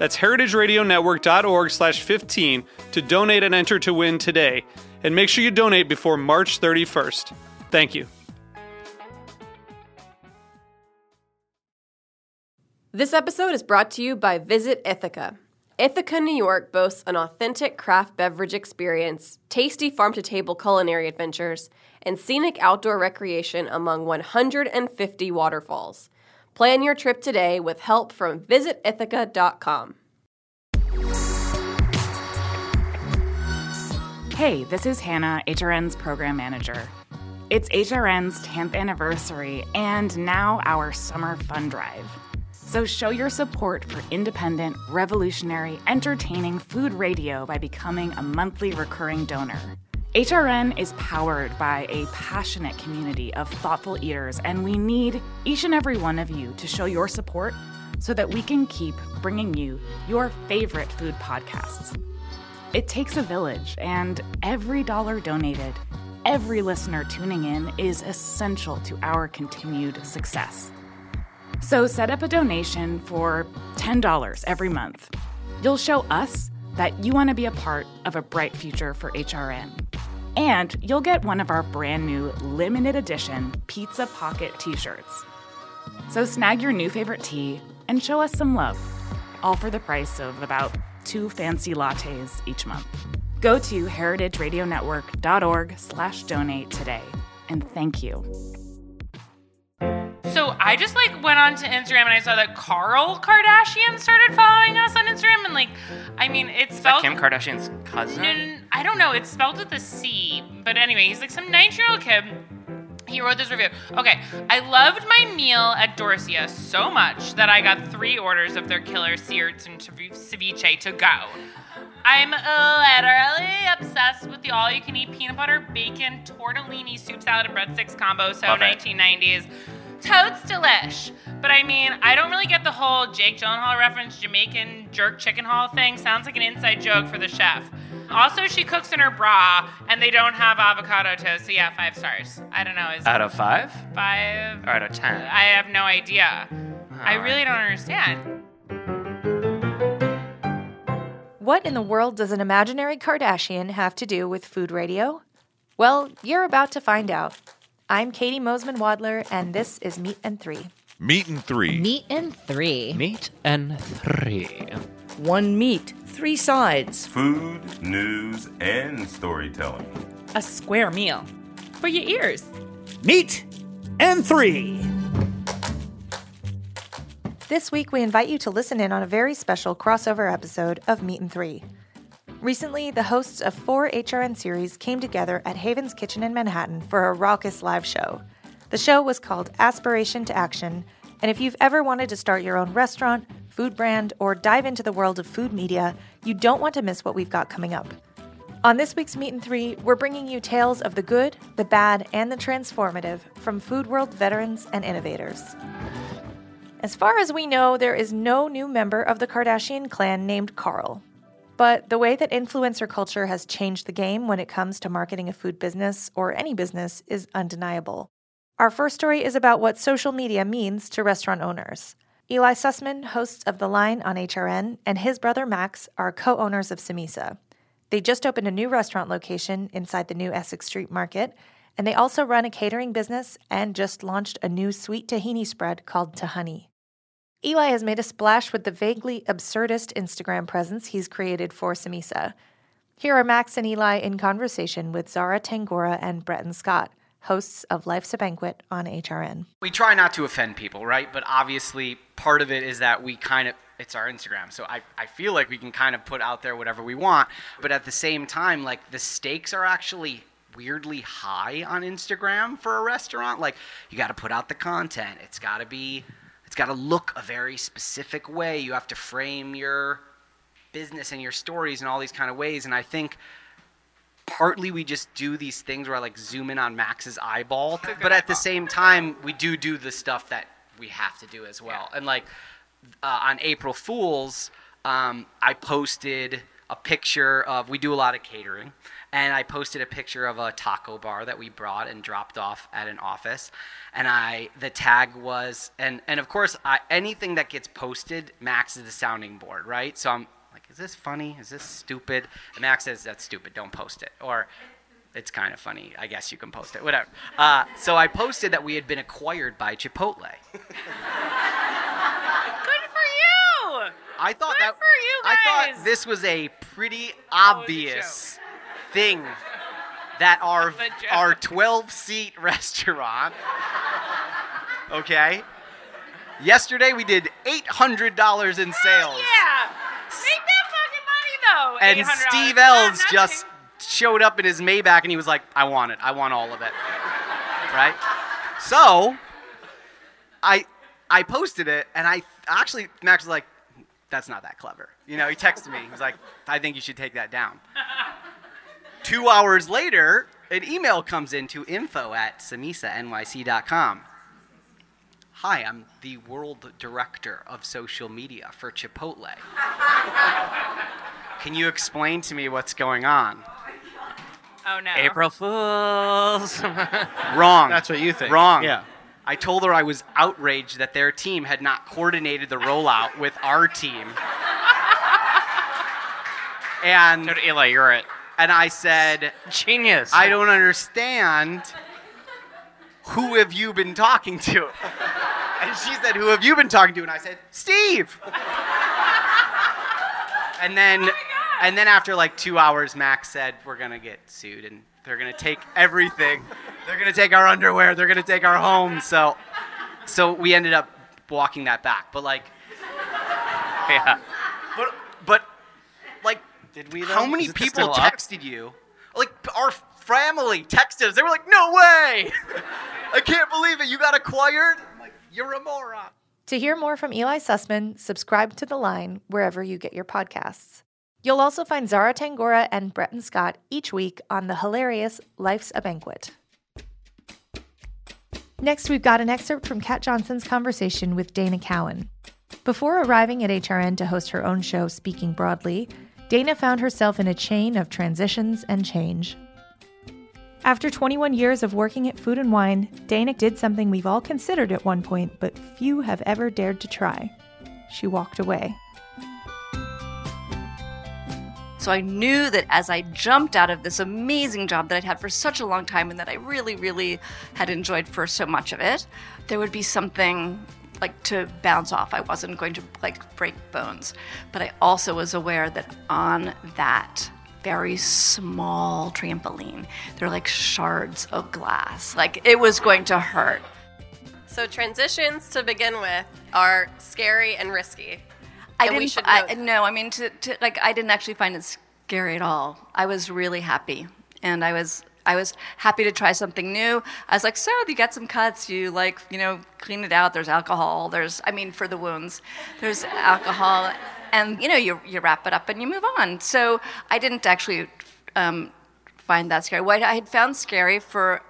That's heritageradionetwork.org slash 15 to donate and enter to win today. And make sure you donate before March 31st. Thank you. This episode is brought to you by Visit Ithaca. Ithaca, New York boasts an authentic craft beverage experience, tasty farm to table culinary adventures, and scenic outdoor recreation among 150 waterfalls. Plan your trip today with help from visitithaca.com. Hey, this is Hannah, HRN's program manager. It's HRN's 10th anniversary and now our summer fun drive. So show your support for independent, revolutionary, entertaining food radio by becoming a monthly recurring donor. HRN is powered by a passionate community of thoughtful eaters, and we need each and every one of you to show your support so that we can keep bringing you your favorite food podcasts. It takes a village, and every dollar donated, every listener tuning in is essential to our continued success. So set up a donation for $10 every month. You'll show us that you want to be a part of a bright future for HRN. And you'll get one of our brand new limited edition Pizza Pocket t shirts. So snag your new favorite tea and show us some love, all for the price of about two fancy lattes each month. Go to heritageradionetwork.org slash donate today. And thank you. So I just like went on to Instagram and I saw that Carl Kardashian started following us on Instagram and like, I mean, it's Is that spelled. Kim Kardashian's cousin? No, no, no, I don't know. It's spelled with a C, but anyway, he's like some 19 year old kid. He wrote this review. Okay, I loved my meal at Dorsia so much that I got three orders of their killer seared and ceviche to go. I'm literally obsessed with the all you can eat peanut butter, bacon, tortellini, soup salad, and breadsticks combo. So Love it. 1990s. Totes delish. But I mean, I don't really get the whole Jake Gyllenhaal reference Jamaican jerk chicken hall thing. Sounds like an inside joke for the chef. Also, she cooks in her bra, and they don't have avocado toast. So yeah, five stars. I don't know. Is Out of five? five? Or out of ten? I have no idea. I really right. don't understand. What in the world does an imaginary Kardashian have to do with food radio? Well, you're about to find out. I'm Katie Mosman Wadler, and this is Meat and Three. Meat and three. Meat and three. Meat and three. One meat, three sides. Food, news, and storytelling. A square meal. For your ears. Meat and three. This week, we invite you to listen in on a very special crossover episode of Meat and Three. Recently, the hosts of four HRN series came together at Haven's Kitchen in Manhattan for a raucous live show. The show was called Aspiration to Action, and if you've ever wanted to start your own restaurant, food brand, or dive into the world of food media, you don't want to miss what we've got coming up. On this week's Meat and Three, we're bringing you tales of the good, the bad, and the transformative from food world veterans and innovators. As far as we know, there is no new member of the Kardashian clan named Carl. But the way that influencer culture has changed the game when it comes to marketing a food business or any business is undeniable. Our first story is about what social media means to restaurant owners. Eli Sussman, host of The Line on HRN, and his brother Max are co owners of Samesa. They just opened a new restaurant location inside the new Essex Street Market, and they also run a catering business and just launched a new sweet tahini spread called Tahani. Eli has made a splash with the vaguely absurdist Instagram presence he's created for Samesa. Here are Max and Eli in conversation with Zahra Tangorra and Bretton Scott, hosts of Life's a Banquet on HRN. We try not to offend people, right? But obviously, part of it is that we kind of, it's our Instagram. So I, I feel like we can kind of put out there whatever we want. But at the same time, like the stakes are actually weirdly high on Instagram for a restaurant. Like you got to put out the content, it's got to be, it's got to look a very specific way. You have to frame your business and your stories in all these kind of ways. And I think partly we just do these things where I like zoom in on Max's eyeball, but at the same time we do do the stuff that we have to do as well. And like uh, on April Fools, um, I posted a picture of we do a lot of catering, and I posted a picture of a taco bar that we brought and dropped off at an office, and I the tag was and and of course I, anything that gets posted, Max is the sounding board, right? So I'm is this funny? Is this stupid? And Max says that's stupid. Don't post it. Or it's kind of funny. I guess you can post it. Whatever. Uh, so I posted that we had been acquired by Chipotle. Good for you. I thought Good that for you I thought this was a pretty it's a obvious thing that our Of a joke. our 12 seat restaurant. Okay. Yesterday we did $800 in sales. Yeah. Make that fucking money though. And Steve Ells just showed up in his Maybach and he was like, I want it. I want all of it. right? So I I posted it and I actually Max was like, that's not that clever. You know, he texted me. He was like, I think you should take that down. Two hours later, an email comes in to info at samesanyc.com. Hi, I'm the world director of social media for Chipotle. Can you explain to me what's going on? Oh no. April Fools. Wrong. That's what you think. Wrong. Yeah. I told her I was outraged that their team had not coordinated the rollout with our team. And Dude, Eli, you're it. and I said, Genius. I don't understand. Who have you been talking to? And she said, Who have you been talking to? And I said, Steve. And then and then after like two hours, Max said, We're gonna get sued and they're gonna take everything. They're gonna take our underwear, they're gonna take our home. So so we ended up walking that back. But like Yeah. but but like Did we? how many people still up? texted you? Like our family texted us. They were like, "No way! I can't believe it. You got acquired." I'm like, "You're a moron." To hear more from Eli Sussman, subscribe to The Line wherever you get your podcasts. You'll also find Zahra Tangorra and Bretton Scott each week on the hilarious Life's a Banquet. Next, we've got an excerpt from Kat Johnson's conversation with Dana Cowin. Before arriving at HRN to host her own show, Speaking Broadly, Dana found herself in a chain of transitions and change. After 21 years of working at Food and Wine, Dana did something we've all considered at one point, but few have ever dared to try. She walked away. So I knew that as I jumped out of this amazing job that I'd had for such a long time and that I really, really had enjoyed for so much of it, there would be something like to bounce off. I wasn't going to like break bones. But I also was aware that on that very small trampoline, there were like shards of glass. Like it was going to hurt. So transitions to begin with are scary and risky. I And didn't. I, no, I mean, to, to like, I didn't actually find it scary at all. I was really happy, and I was, I was happy to try something new. I was like, so you got some cuts, you like, you know, clean it out. There's alcohol. There's, I mean, for the wounds, there's alcohol, and you know, you you wrap it up and you move on. So I didn't actually um, find that scary. What I had found scary for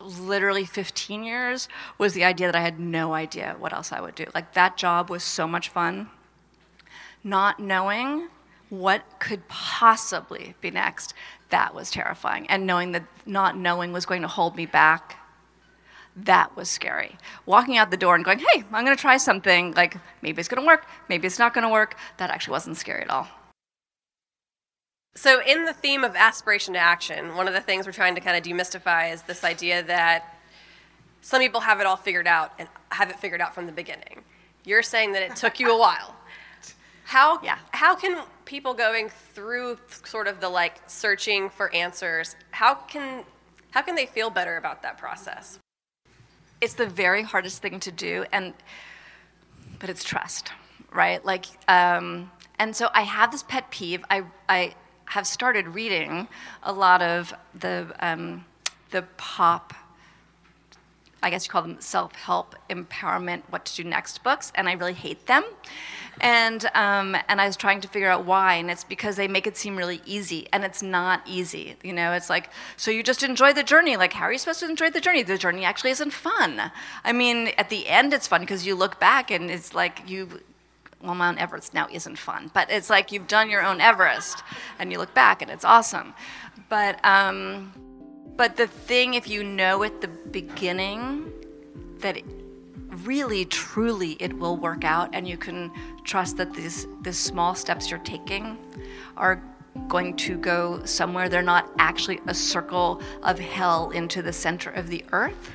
literally 15 years was the idea that I had no idea what else I would do. Like that job was so much fun not knowing what could possibly be next, that was terrifying. And knowing that not knowing was going to hold me back, that was scary. Walking out the door and going, hey, I'm going to try something, like maybe it's going to work, maybe it's not going to work, that actually wasn't scary at all. So, in the theme of aspiration to action, one of the things we're trying to kind of demystify is this idea that some people have it all figured out and have it figured out from the beginning. You're saying that it took you a while. How Yeah. how can people going through sort of the like searching for answers? How can how can they feel better about that process? it's the very hardest thing to do and but it's trust right like um, and so i have this pet peeve i, I have started reading a lot of the um, the pop I guess you call them self-help, empowerment, what to do next books, and I really hate them. And um, and I was trying to figure out why, and it's because they make it seem really easy, and it's not easy. You know, it's like so you just enjoy the journey. Like how are you supposed to enjoy the journey? The journey actually isn't fun. I mean, at the end it's fun because you look back and it's like you well, Mount Everest now isn't fun, but it's like you've done your own Everest, and you look back and it's awesome. But um, but the thing, if you know at the beginning that really, truly, it will work out, and you can trust that these these small steps you're taking are going to go somewhere. They're not actually a circle of hell into the center of the earth.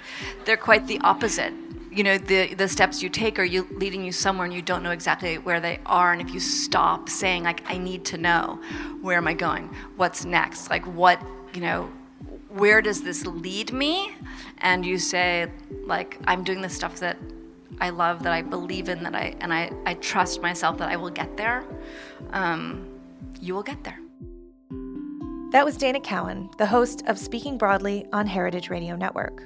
They're quite the opposite you know the the steps you take are you leading you somewhere and you don't know exactly where they are and if you stop saying like i need to know where am i going what's next like what you know where does this lead me and you say like i'm doing the stuff that i love that i believe in that i and i, I trust myself that i will get there um, you will get there That was Dana Cowin, the host of Speaking Broadly on Heritage Radio Network.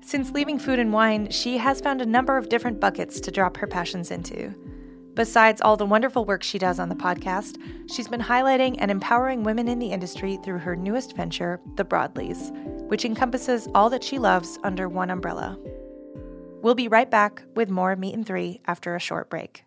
Since leaving food and wine, she has found a number of different buckets to drop her passions into. Besides all the wonderful work she does on the podcast, she's been highlighting and empowering women in the industry through her newest venture, The Broadleys, which encompasses all that she loves under one umbrella. We'll be right back with more Meat and Three after a short break.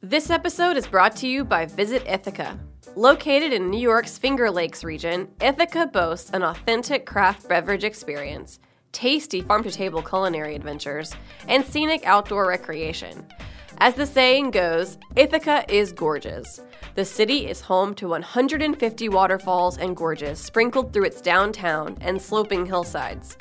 This episode is brought to you by Visit Ithaca. Located in New York's Finger Lakes region, Ithaca boasts an authentic craft beverage experience, tasty farm to table culinary adventures, and scenic outdoor recreation. As the saying goes, Ithaca is gorgeous. The city is home to 150 waterfalls and gorges sprinkled through its downtown and sloping hillsides.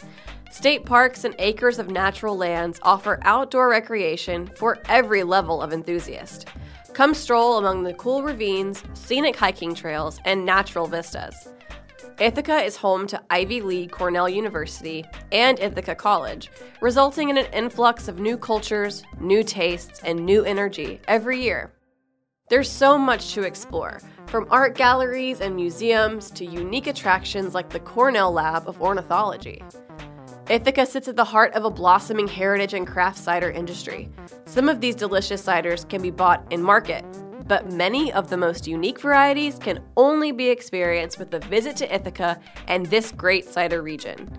State parks and acres of natural lands offer outdoor recreation for every level of enthusiast. Come stroll among the cool ravines, scenic hiking trails, and natural vistas. Ithaca is home to Ivy League Cornell University and Ithaca College, resulting in an influx of new cultures, new tastes, and new energy every year. There's so much to explore, from art galleries and museums to unique attractions like the Cornell Lab of Ornithology. Ithaca sits at the heart of a blossoming heritage and craft cider industry. Some of these delicious ciders can be bought in market, but many of the most unique varieties can only be experienced with a visit to Ithaca and this great cider region.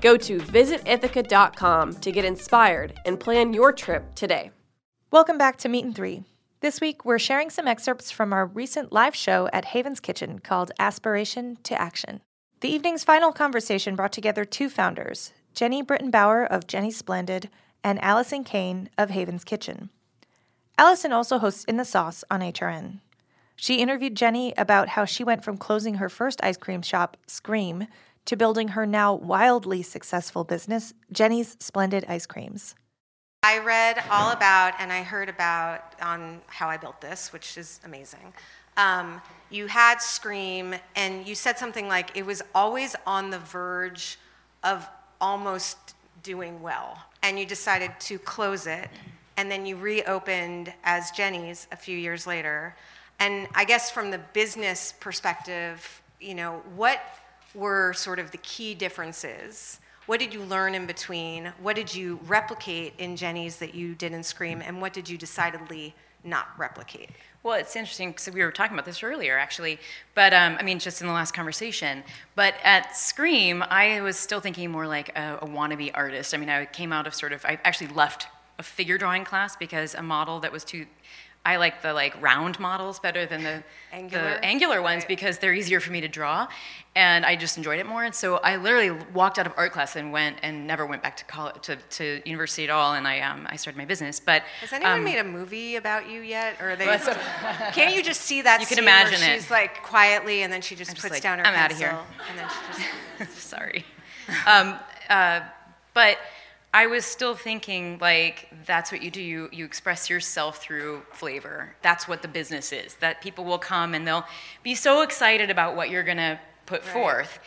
Go to visitithaca.com to get inspired and plan your trip today. Welcome back to Meat and Three. This week, we're sharing some excerpts from our recent live show at Haven's Kitchen called Aspiration to Action. The evening's final conversation brought together two founders, Jeni Britton Bauer of Jeni Splendid and Alison Cayne of Haven's Kitchen. Alison also hosts In the Sauce on HRN. She interviewed Jeni about how she went from closing her first ice cream shop, Scream, to building her now wildly successful business, Jeni's Splendid Ice Creams. I read all about and I heard about on how I built this, which is amazing. Um, you had Scream, and you said something like it was always on the verge of almost doing well. And you decided to close it, and then you reopened as Jeni's a few years later. And I guess from the business perspective, you know, what were sort of the key differences? What did you learn in between? What did you replicate in Jeni's that you did in Scream? And what did you decidedly not replicate? Well, it's interesting because we were talking about this earlier, actually. But um, I mean, just in the last conversation. But at Scream, I was still thinking more like a, a wannabe artist. I mean, I came out of sort of, I actually left a figure drawing class because a model that was too I like the like round models better than the angular, the angular ones because they're easier for me to draw, and I just enjoyed it more. And so I literally walked out of art class and went and never went back to college to, to university at all. And I um, I started my business. But has anyone um, made a movie about you yet, or are they? Can't you just see that? You can imagine it. She's like quietly, and then she just puts like, down her I'm pencil, here. and then she just. Sorry. um, uh, but I was still thinking like that's what you do. You you express yourself through flavor. That's what the business is. That people will come and they'll be so excited about what you're gonna put Right. forth.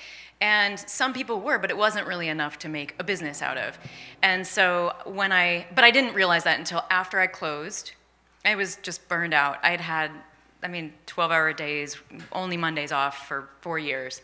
And some people were, but it wasn't really enough to make a business out of. And so when I, but I didn't realize that until after I closed. I was just burned out. I had had, I mean, 12 hour days, only Mondays off for four years.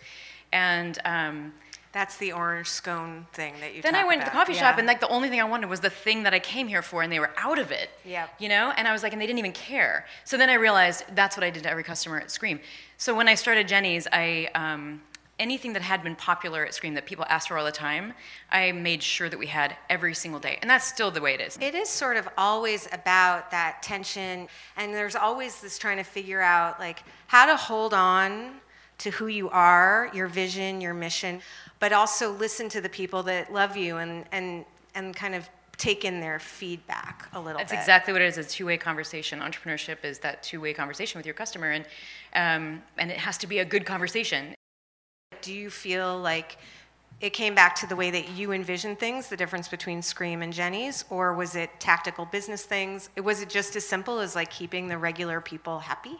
And um, That's the orange scone thing that you then I went to the about. coffee shop, and like the only thing I wanted was the thing that I came here for, and they were out of it. Yeah. You know, and I was like, and they didn't even care. So then I realized that's what I did to every customer at Scream. So when I started Jeni's, I um, anything that had been popular at Scream that people asked for all the time, I made sure that we had every single day, and that's still the way it is. It is sort of always about that tension, and there's always this trying to figure out like how to hold on to who you are, your vision, your mission, but also listen to the people that love you and and and kind of take in their feedback a little That's bit. exactly what it is. It's a two-way conversation. Entrepreneurship is that two-way conversation with your customer, and um, and it has to be a good conversation. Do you feel like it came back to the way that you envision things, the difference between Scream and Jeni's, or was it tactical business things? Was it just as simple as like keeping the regular people happy?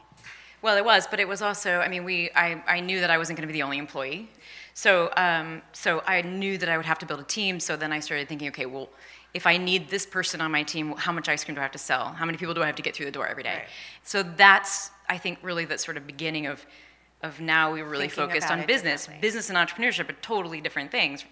Well, it was, but it was also. I mean, we. I, I knew that I wasn't going to be the only employee, so um, so I knew that I would have to build a team. So then I started thinking, okay, well, if I need this person on my team, how much ice cream do I have to sell? How many people do I have to get through the door every day? So that's, I think, really that sort of beginning of of now we were really Thinking focused on business. Business and entrepreneurship are totally different things.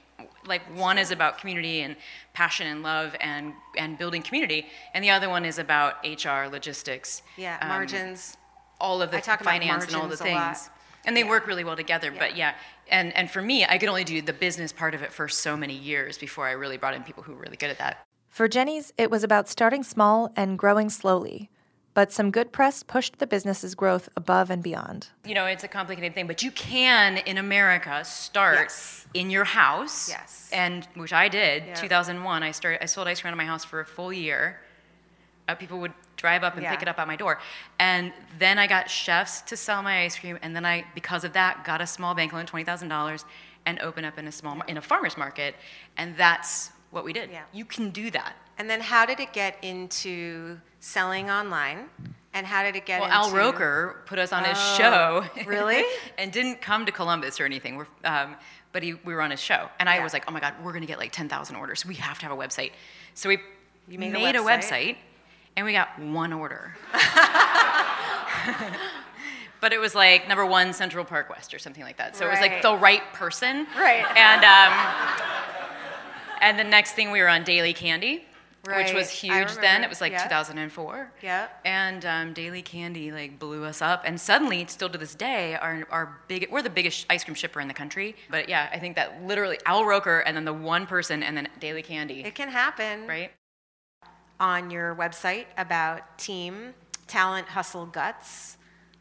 Like one is about community and passion and love and and building community, and the other one is about HR, logistics, Yeah, um, margins. All of the I talk about finance and all the margins a lot. things. And they work really well together. But yeah, and, and for me, I could only do the business part of it for so many years before I really brought in people who were really good at that. For Jeni's, it was about starting small and growing slowly. But some good press pushed the business's growth above and beyond. You know, it's a complicated thing, but you can in America start in your house. Yes. And which I did. Yeah. 2001, I started. I sold ice cream out of my house for a full year. Uh, people would drive up and Yeah. pick it up at my door, and then I got chefs to sell my ice cream, and then I, because of that, got a small bank loan, twenty thousand dollars, and open up in a small in a farmers market, and that's what we did. Yeah. You can do that. And then how did it get into selling online? And how did it get Well, into Al Roker put us on his Oh, show. really? and didn't come to Columbus or anything. We're, um, but he, we were on his show. And I was like, oh my God, we're going to get like 10,000 orders. We have to have a website. So we You made made, a a, website? And we got one order. but it was like number one Central Park West or something like that. So it was like the right person. Right. And, um, and the next thing we were on Daily Candy. Which was huge then. It was like Yeah. 2004. Yep. And um, Daily Candy like blew us up, and suddenly, still to this day, our our big we're the biggest ice cream shipper in the country. But yeah, I think that literally Al Roker, and then the one person, and then Daily Candy. It can happen. Right. On your website about team, talent, hustle, guts,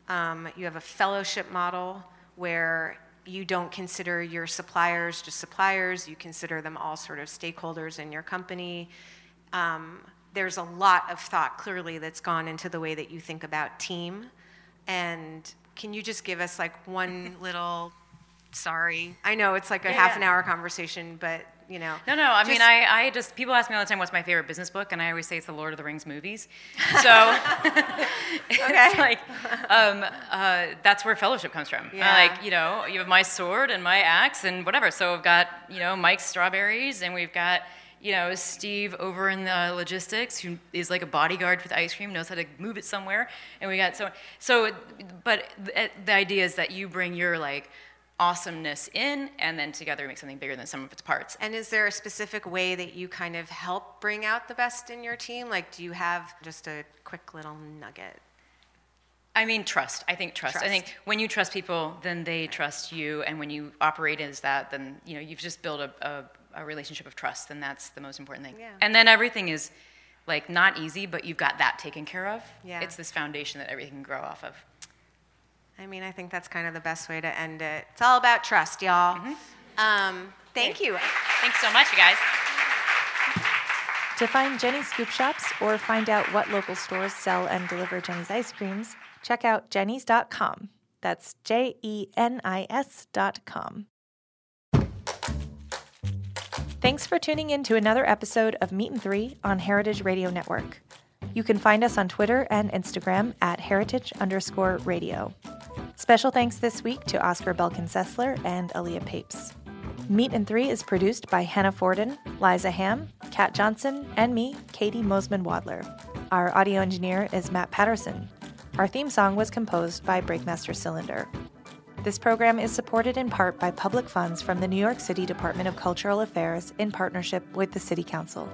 um, you have a fellowship model where you don't consider your suppliers just suppliers, you consider them all sort of stakeholders in your company. Um, there's a lot of thought clearly that's gone into the way that you think about team. And can you just give us like one little sorry? I know it's like a Yeah, half yeah. an hour conversation, but you know. No, no. I mean, I, I just people ask me all the time what's my favorite business book, and I always say it's the Lord of the Rings movies. So it's like um, uh, that's where fellowship comes from. Uh, like you know, you have my sword and my axe and whatever. So we've got you know Mike's strawberries, and we've got you know Steve over in the logistics who is like a bodyguard for the ice cream, knows how to move it somewhere, and we got so so. But the, the idea is that you bring your like awesomeness in, and then together we make something bigger than some of its parts. And is there a specific way that you kind of help bring out the best in your team? Like, do you have just a quick little nugget? I mean, trust. I think trust. I think when you trust people, then they trust you, and when you operate as that, then you know you've just built a, a, a relationship of trust, and that's the most important thing. Yeah. And then everything is like not easy, but you've got that taken care of. Yeah. It's this foundation that everything can grow off of. I mean, I think that's kind of the best way to end it. It's all about trust, y'all. Mm-hmm. Um, thank you. Thanks so much, you guys. To find Jeni's Scoop Shops or find out what local stores sell and deliver Jeni's ice creams, check out jenis.com. That's J E N I S dot com. Thanks for tuning in to another episode of Meat and Three on Heritage Radio Network. You can find us on Twitter and Instagram at heritage underscore radio. Special thanks this week to Oscar Belkin Sessler and Aaliyah Papes. Meat and Three is produced by Hannah Forden, Liza Ham, Kat Johnson, and me, Katie Mosman Wadler. Our audio engineer is Matt Patterson. Our theme song was composed by Breakmaster Cylinder. This program is supported in part by public funds from the New York City Department of Cultural Affairs in partnership with the City Council.